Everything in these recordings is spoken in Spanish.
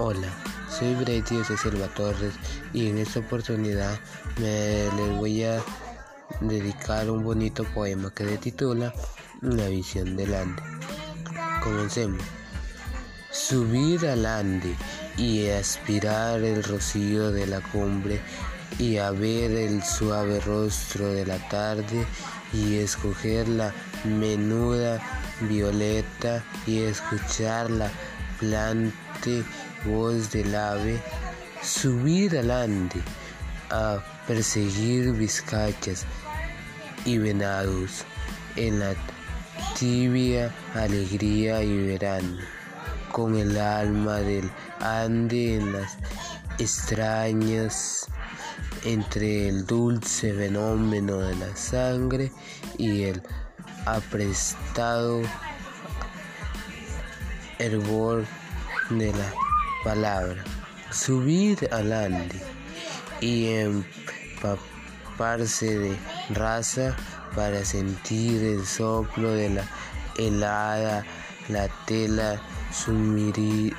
Hola, soy Brady de Silva Torres y en esta oportunidad me les voy a dedicar un bonito poema que se titula La visión del Ande. Comencemos. Subir al Ande y aspirar el rocío de la cumbre y a ver el suave rostro de la tarde y escoger la menuda violeta y escuchar la voz del ave, subir al ande a perseguir vizcachas y venados en la tibia alegría y verano, con el alma del ande en las extrañas entre el dulce fenómeno de la sangre y el aprestado hervor de la palabra, subir al ande y empaparse de raza para sentir el soplo de la helada, la tela sumergida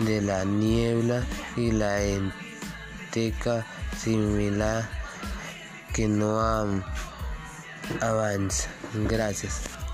de la niebla y la enteca similar que no avanza. Gracias.